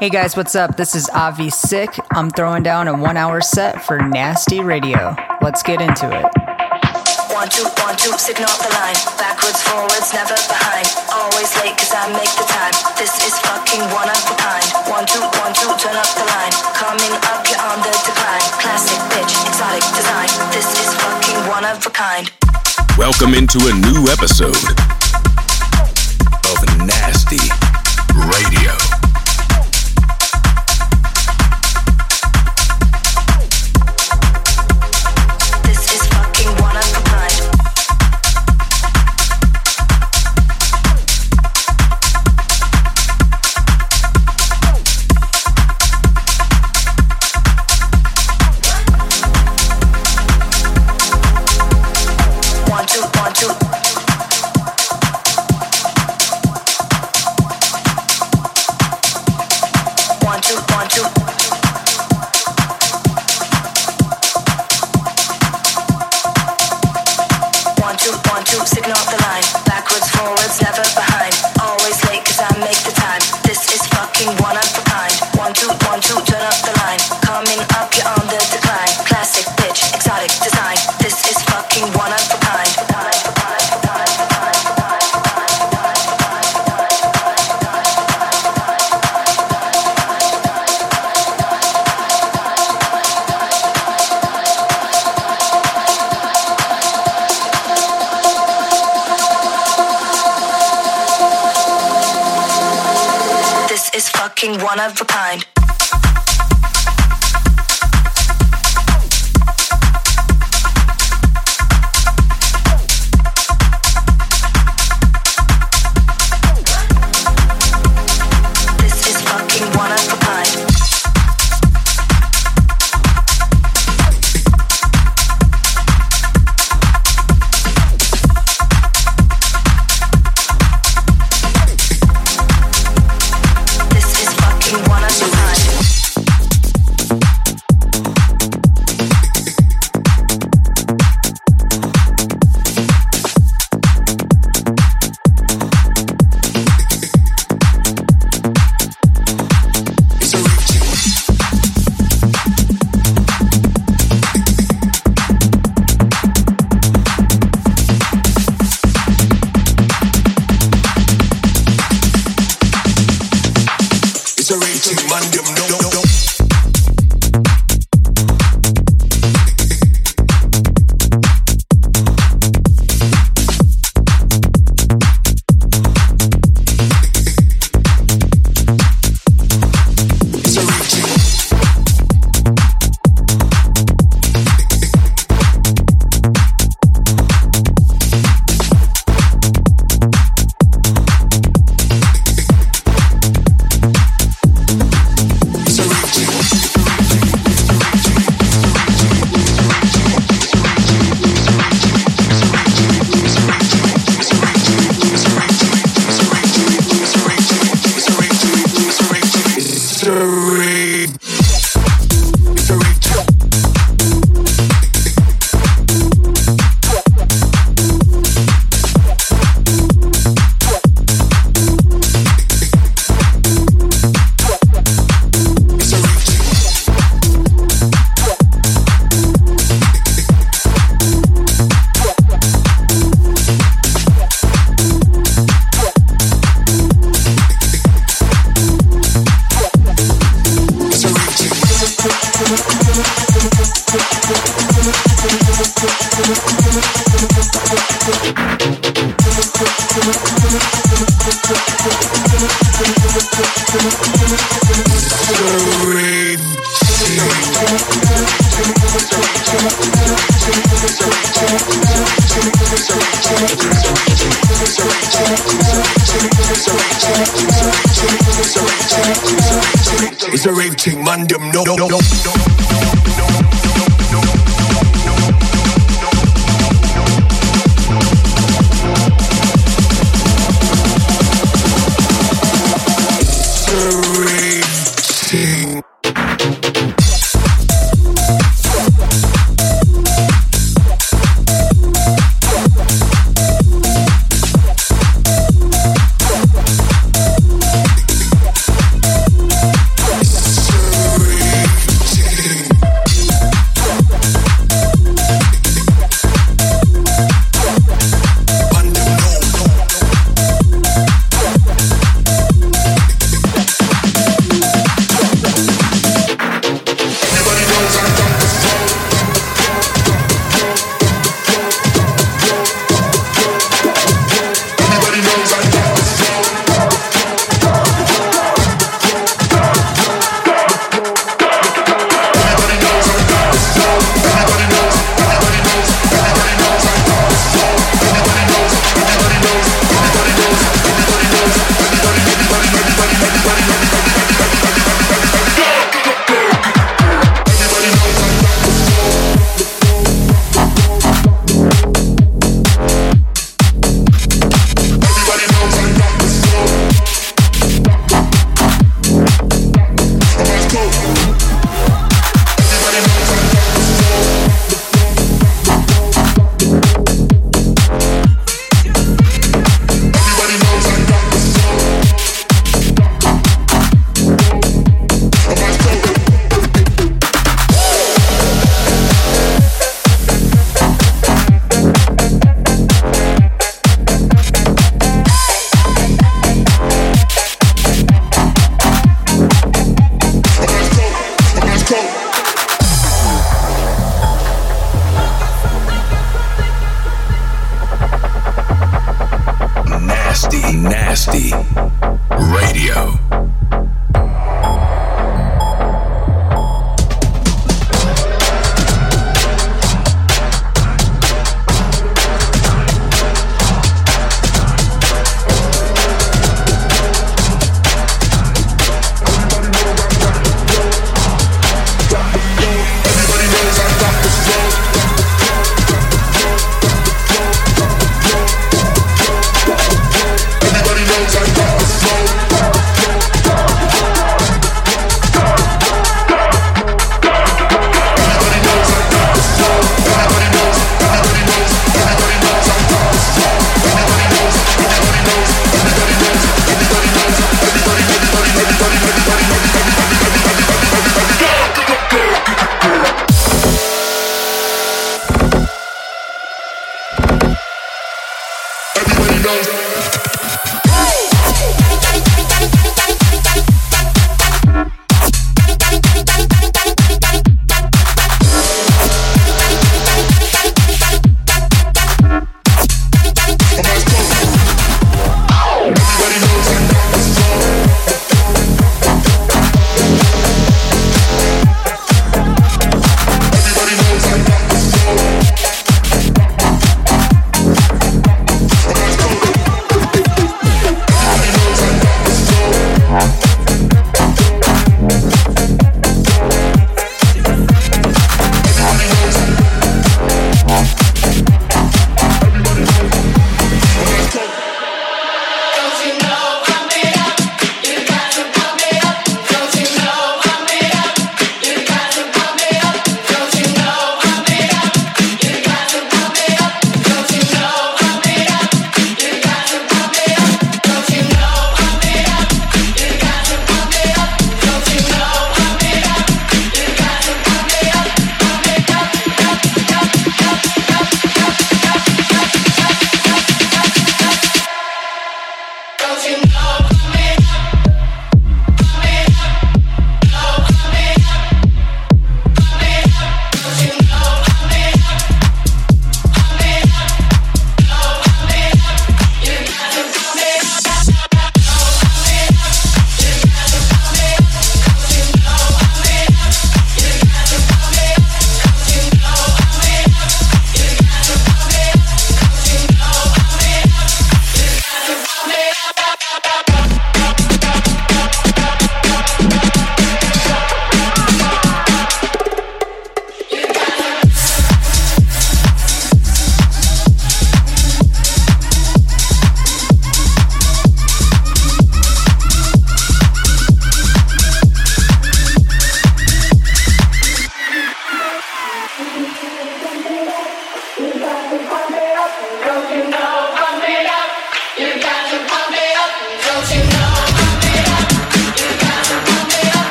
Hey guys, what's up? This is Avi Sic. I'm throwing down a one hour set for Nasty Radio. Let's get into it. One, two, one, two, signal the line. Backwards, forwards, never behind. Always late cause I make the time. This is fucking one of a kind. One, two, one, two, turn up the line. Coming up, you're on the decline. Classic bitch, exotic design. This is fucking one of a kind. Welcome into a new episode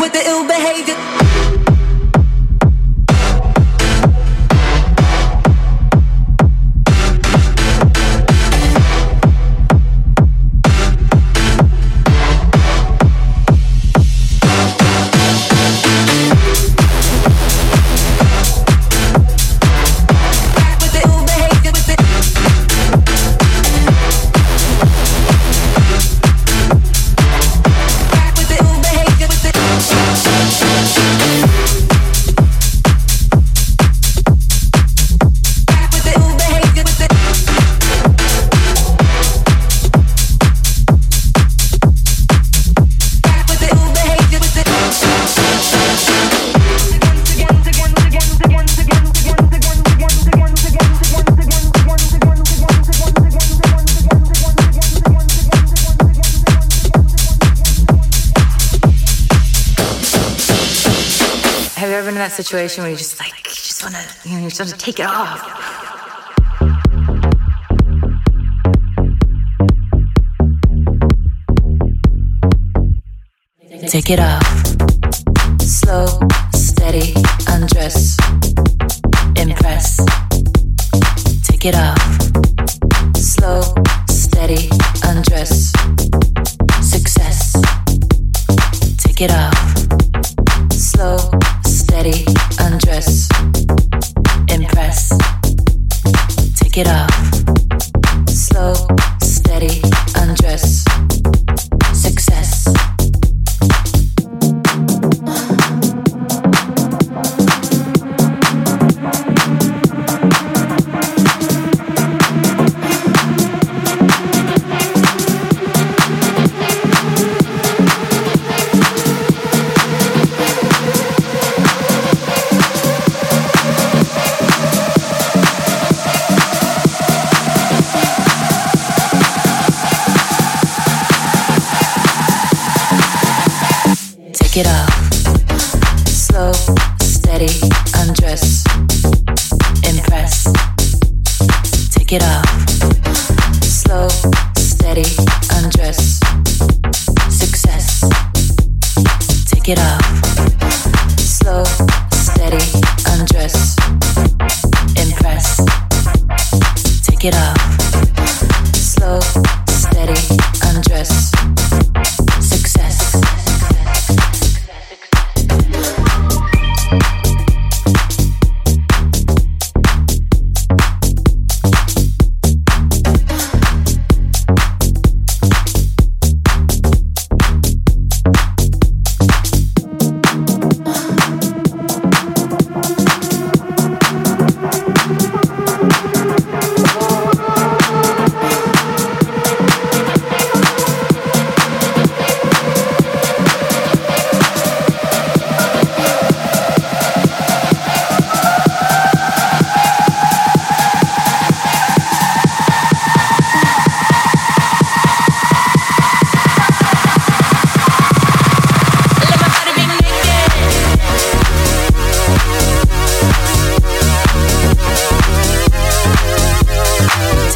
with the ill behavior. Situation where you just like, you just want to, you know, you just want to take it off. Take it off. Slow, steady, undress. Impress. Take it off. Slow, steady, undress. Success. Take it off.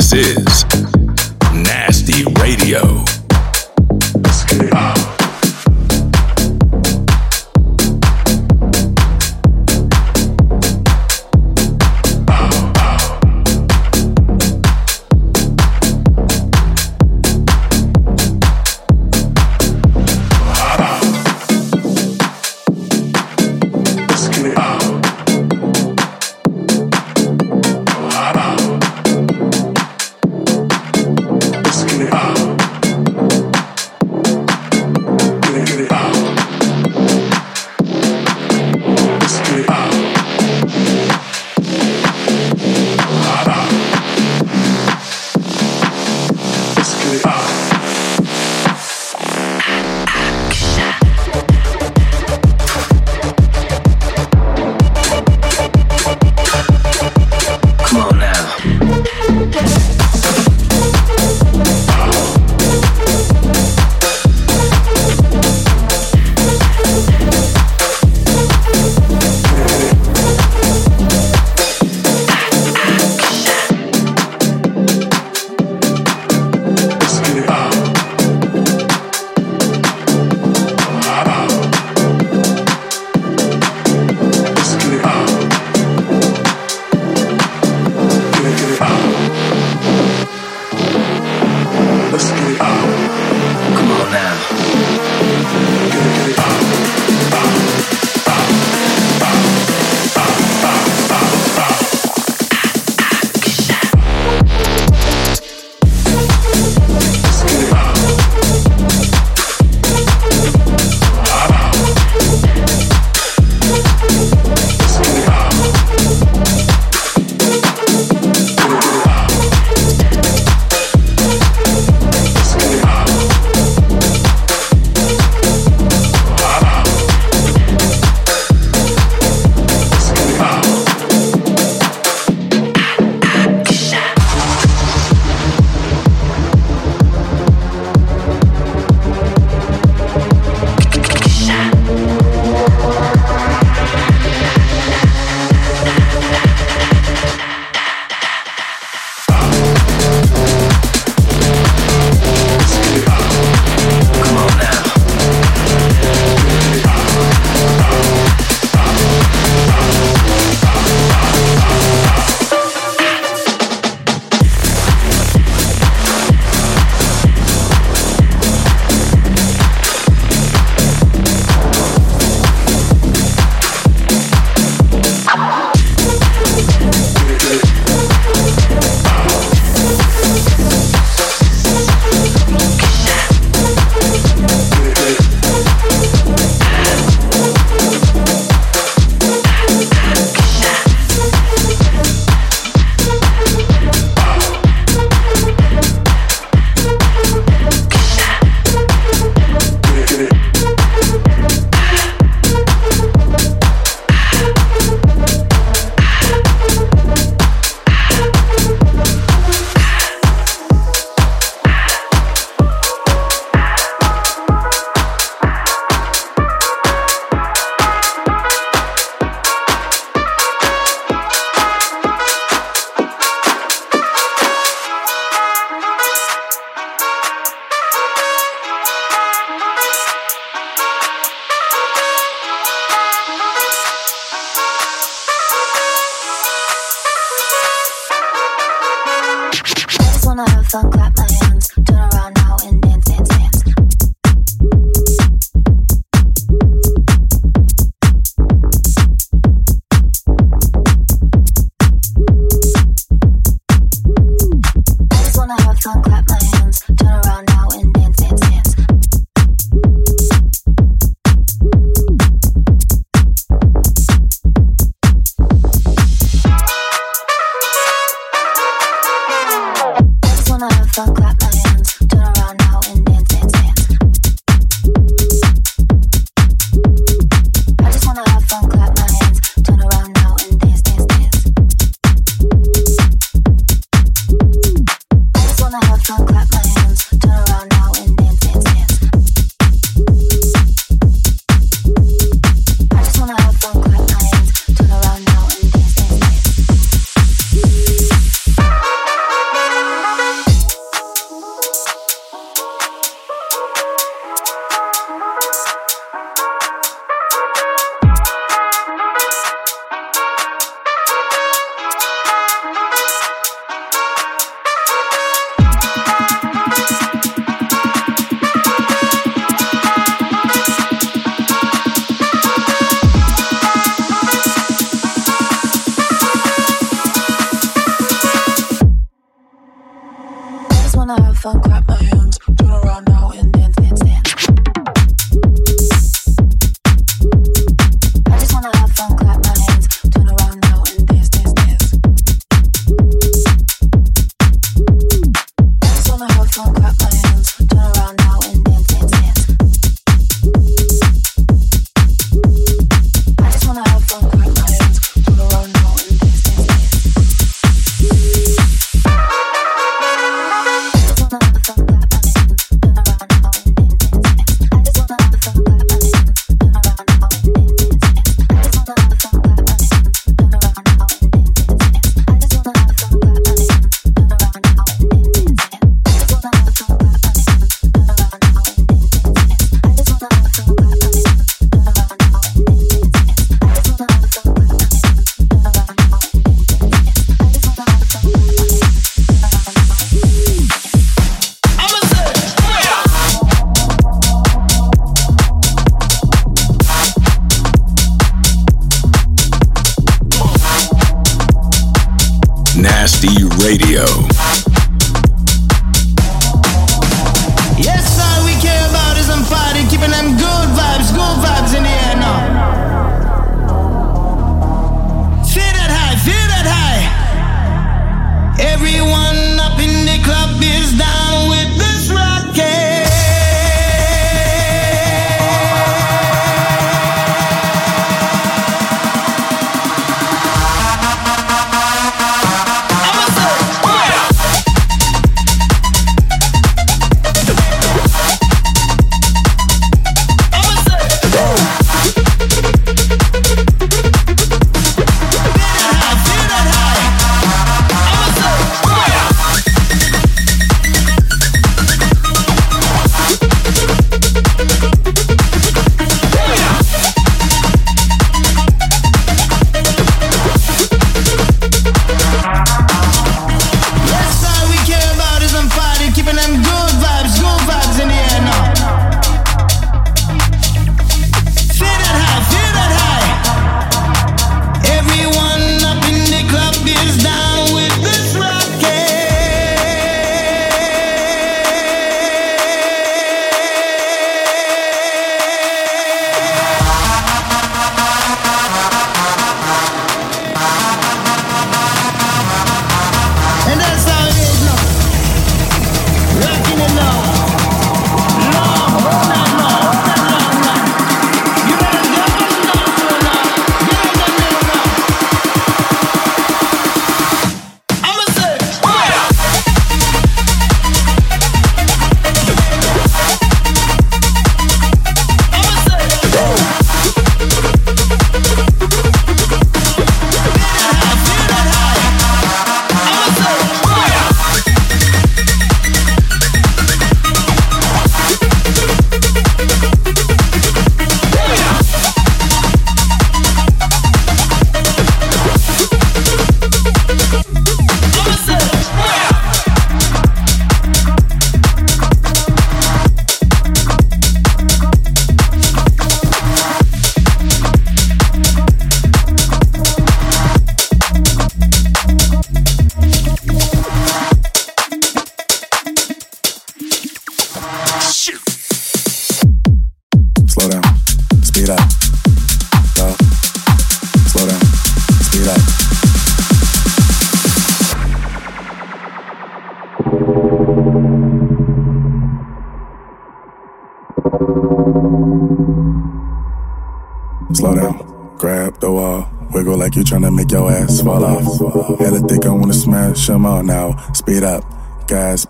This is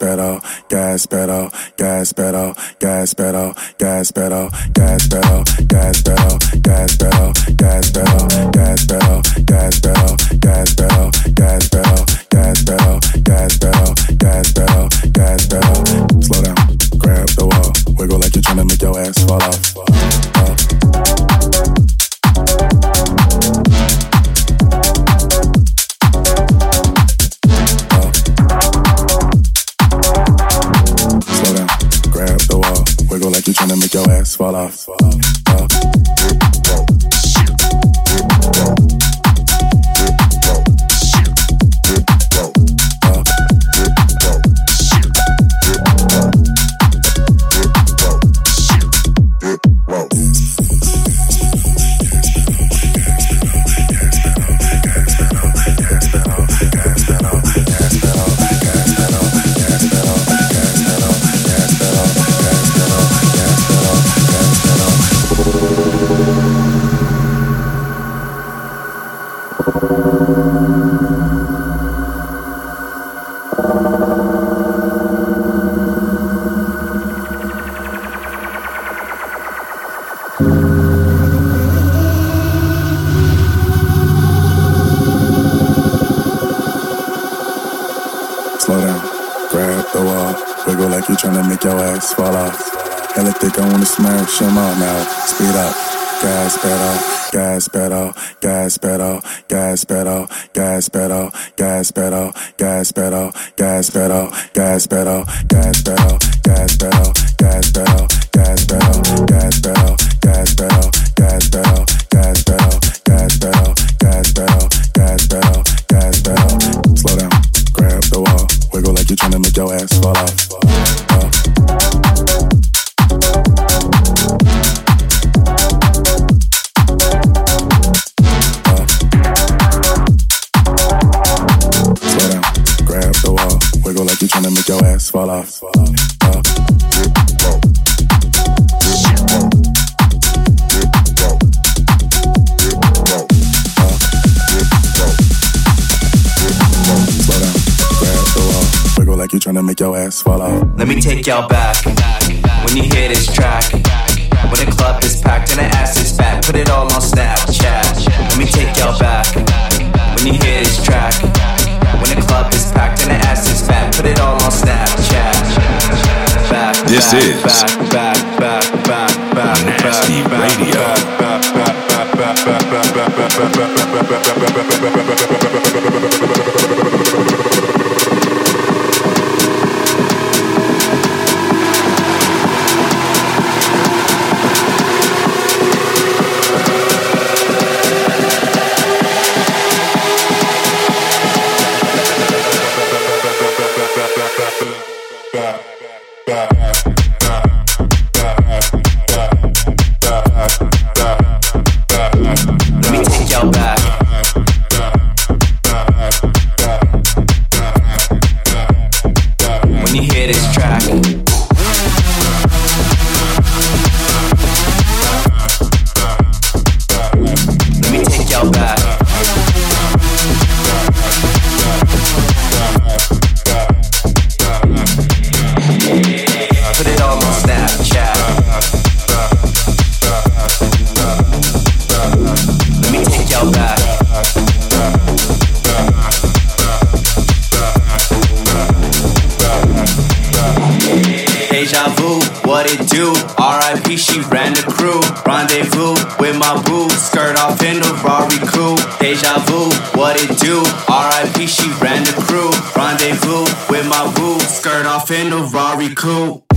pedal, gas pedal, gas pedal, gas pedal, gas pedal, gas pedal. Pedal, gas pedal, gas pedal, gas pedal, gas pedal, gas pedal, gas pedal, gas pedal, gas pedal, gas pedal, gas pedal, gas pedal, gas pedal, gas pedal, gas pedal, gas pedal, gas pedal, gas pedal, gas pedal, gas pedal. Slow down, grab the wall, wiggle like you're trying to make your ass fall off. Trying to make your ass fall off. Let me take y'all back. When you hear this track, when the club is packed and the ass is fat, put it all on Snapchat. Let me take y'all back. When you hear this track, when the club is packed and the ass is fat, put it all on Snapchat. Back, this back, is back, back, back, back, Nasty Radio. off in the Rari coupe.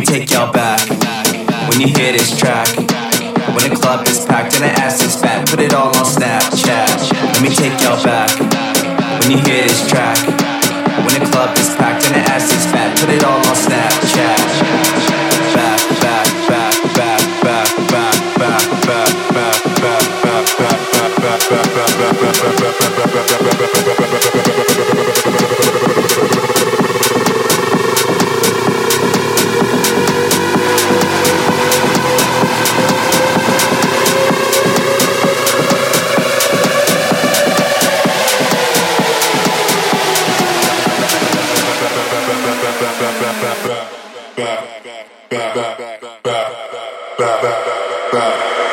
me take y'all back. When you hear this track, when the club is packed and the ass is fat, put it all on Snapchat. Let me take y'all back. that.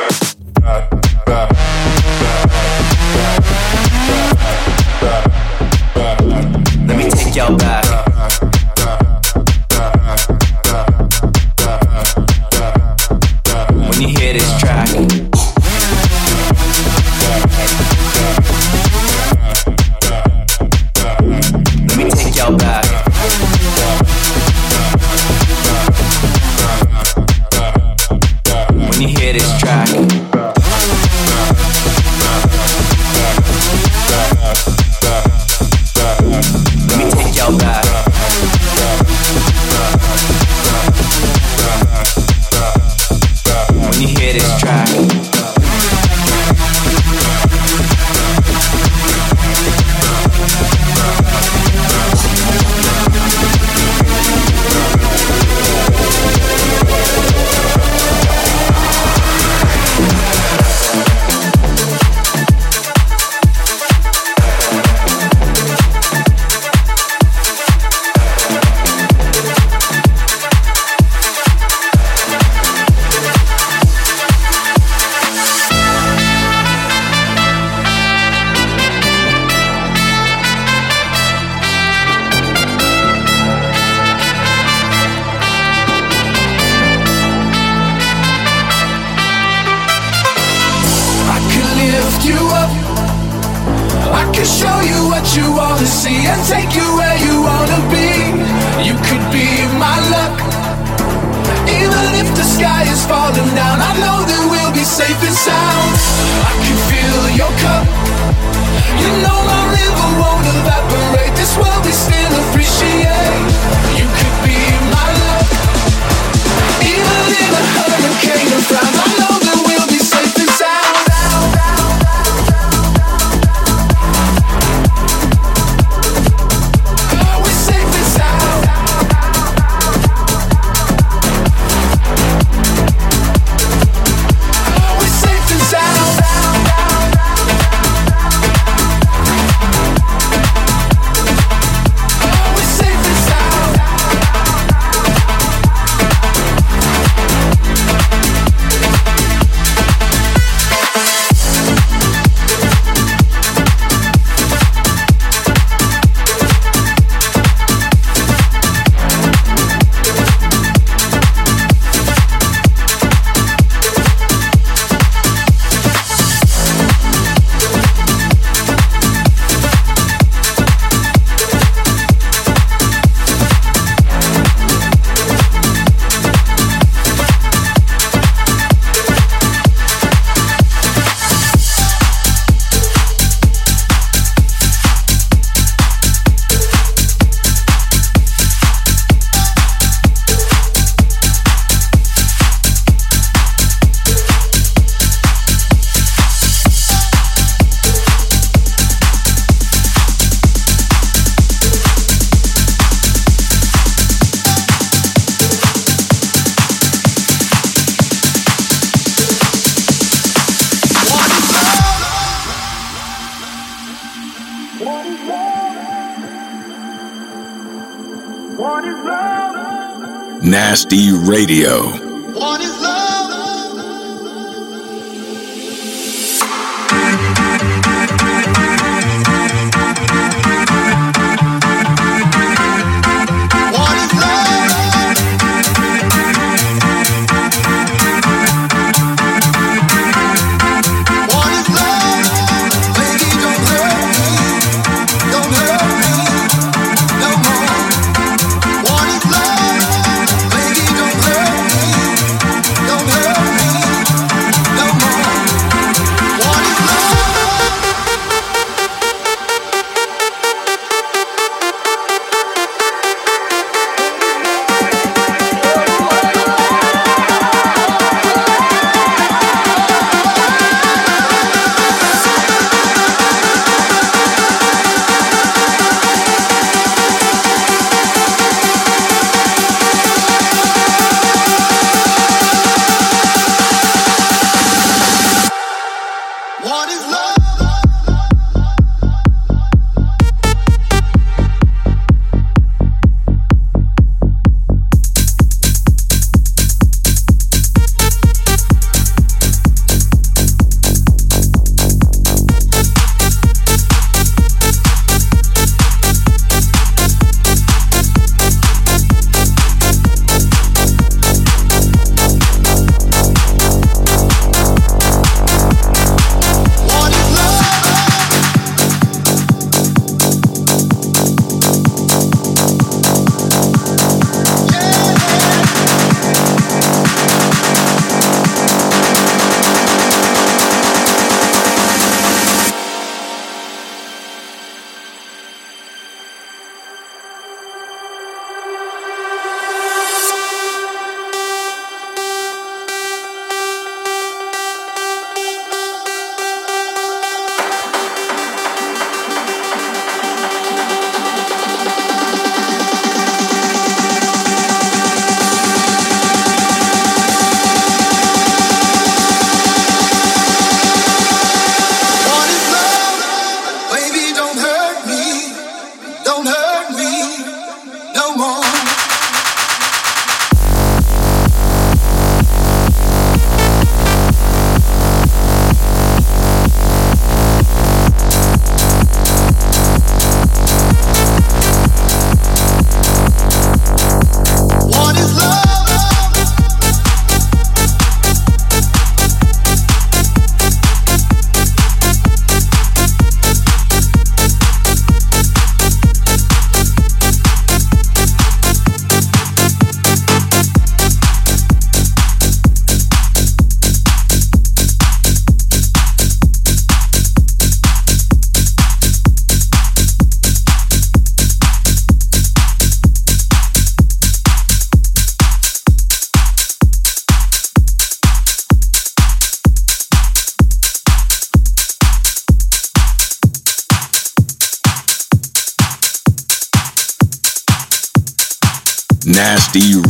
Nasty Radio.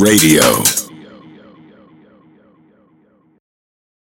Radio.